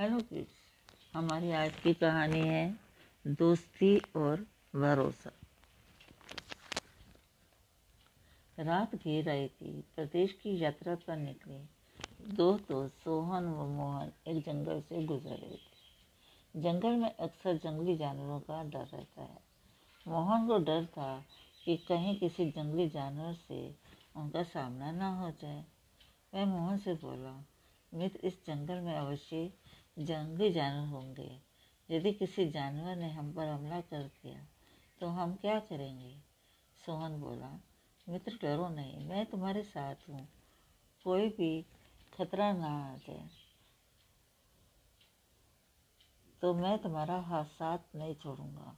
Hello kids, हमारी आज की कहानी है दोस्ती और भरोसा। रात घेर आई थी, प्रदेश की यात्रा पर निकले। दो दोस्त, सोहन व मोहन, एक जंगल से गुजर रहे थे। जंगल में अक्सर जंगली जानवरों का डर रहता है। मोहन को डर था कि कहीं किसी जंगली जानवर से उनका सामना ना हो जाए। वह मोहन से बोला, मित्र, इस जंगल में अवश्य जंगली जानवर होंगे। यदि किसी जानवर ने हम पर हमला कर दिया तो हम क्या करेंगे? सोहन बोला, मित्र डरो नहीं, मैं तुम्हारे साथ हूँ। कोई भी खतरा ना आ जाए तो मैं तुम्हारा हाथ साथ नहीं छोड़ूँगा।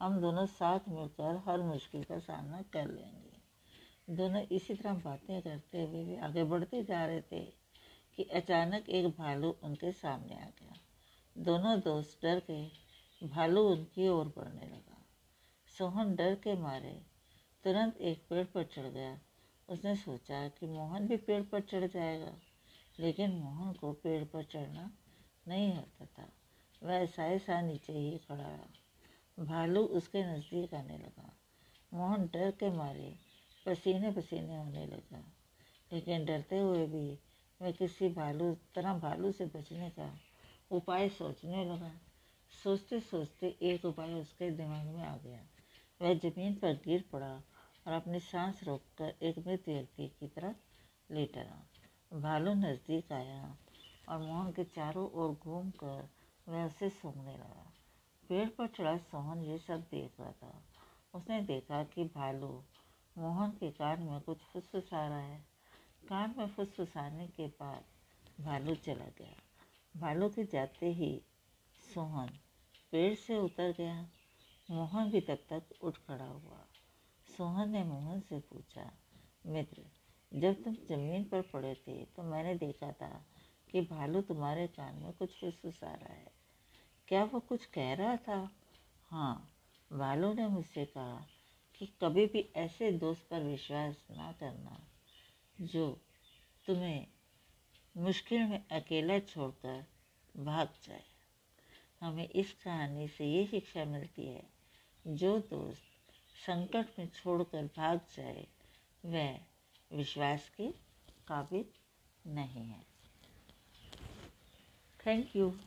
हम दोनों साथ मिलकर हर मुश्किल का सामना कर लेंगे। दोनों इसी तरह बातें करते हुए भी आगे बढ़ते जा रहे थे। कि अचानक एक भालू उनके सामने आ गया। दोनों दोस्त डर के, भालू उनकी ओर बढ़ने लगा। सोहन डर के मारे, तुरंत एक पेड़ पर चढ़ गया। उसने सोचा कि मोहन भी पेड़ पर चढ़ जाएगा, लेकिन मोहन को पेड़ पर चढ़ना नहीं आता था। वह ऐसा ऐसा नीचे ही खड़ा रहा। भालू उसके नज़दीक आने लगा। मोहन डर के मारे पसीने पसीने होने लगा, लेकिन डरते हुए भी मैं किसी भालू, तरह भालू से बचने का उपाय सोचने लगा। सोचते सोचते एक उपाय उसके दिमाग में आ गया। वह ज़मीन पर गिर पड़ा और अपनी सांस रोककर एक मृत व्यक्ति की तरफ़ लेट रहा भालू नज़दीक आया और मोहन के चारों ओर घूम कर वह उसे सूंघने लगा। पेड़ पर चढ़ा सोहन ये सब देख रहा था। उसने देखा कि भालू मोहन के कान में कुछ फुसफुसा रहा है। कान में फुसफुसाने के बाद भालू चला गया। भालू के जाते ही सोहन पेड़ से उतर गया। मोहन भी तब तक उठ खड़ा हुआ। सोहन ने मोहन से पूछा, मित्र, जब तुम ज़मीन पर पड़े थे तो मैंने देखा था कि भालू तुम्हारे कान में कुछ फुसफुसा रहा है। क्या वो कुछ कह रहा था? हाँ भालू ने मुझसे कहा, कि कभी भी ऐसे दोस्त पर विश्वास ना करना। जो तुम्हें मुश्किल में अकेला छोड़कर भाग जाए। हमें इस कहानी से ये शिक्षा मिलती है, जो दोस्त संकट में छोड़कर भाग जाए, वह विश्वास के काबिल नहीं है। Thank you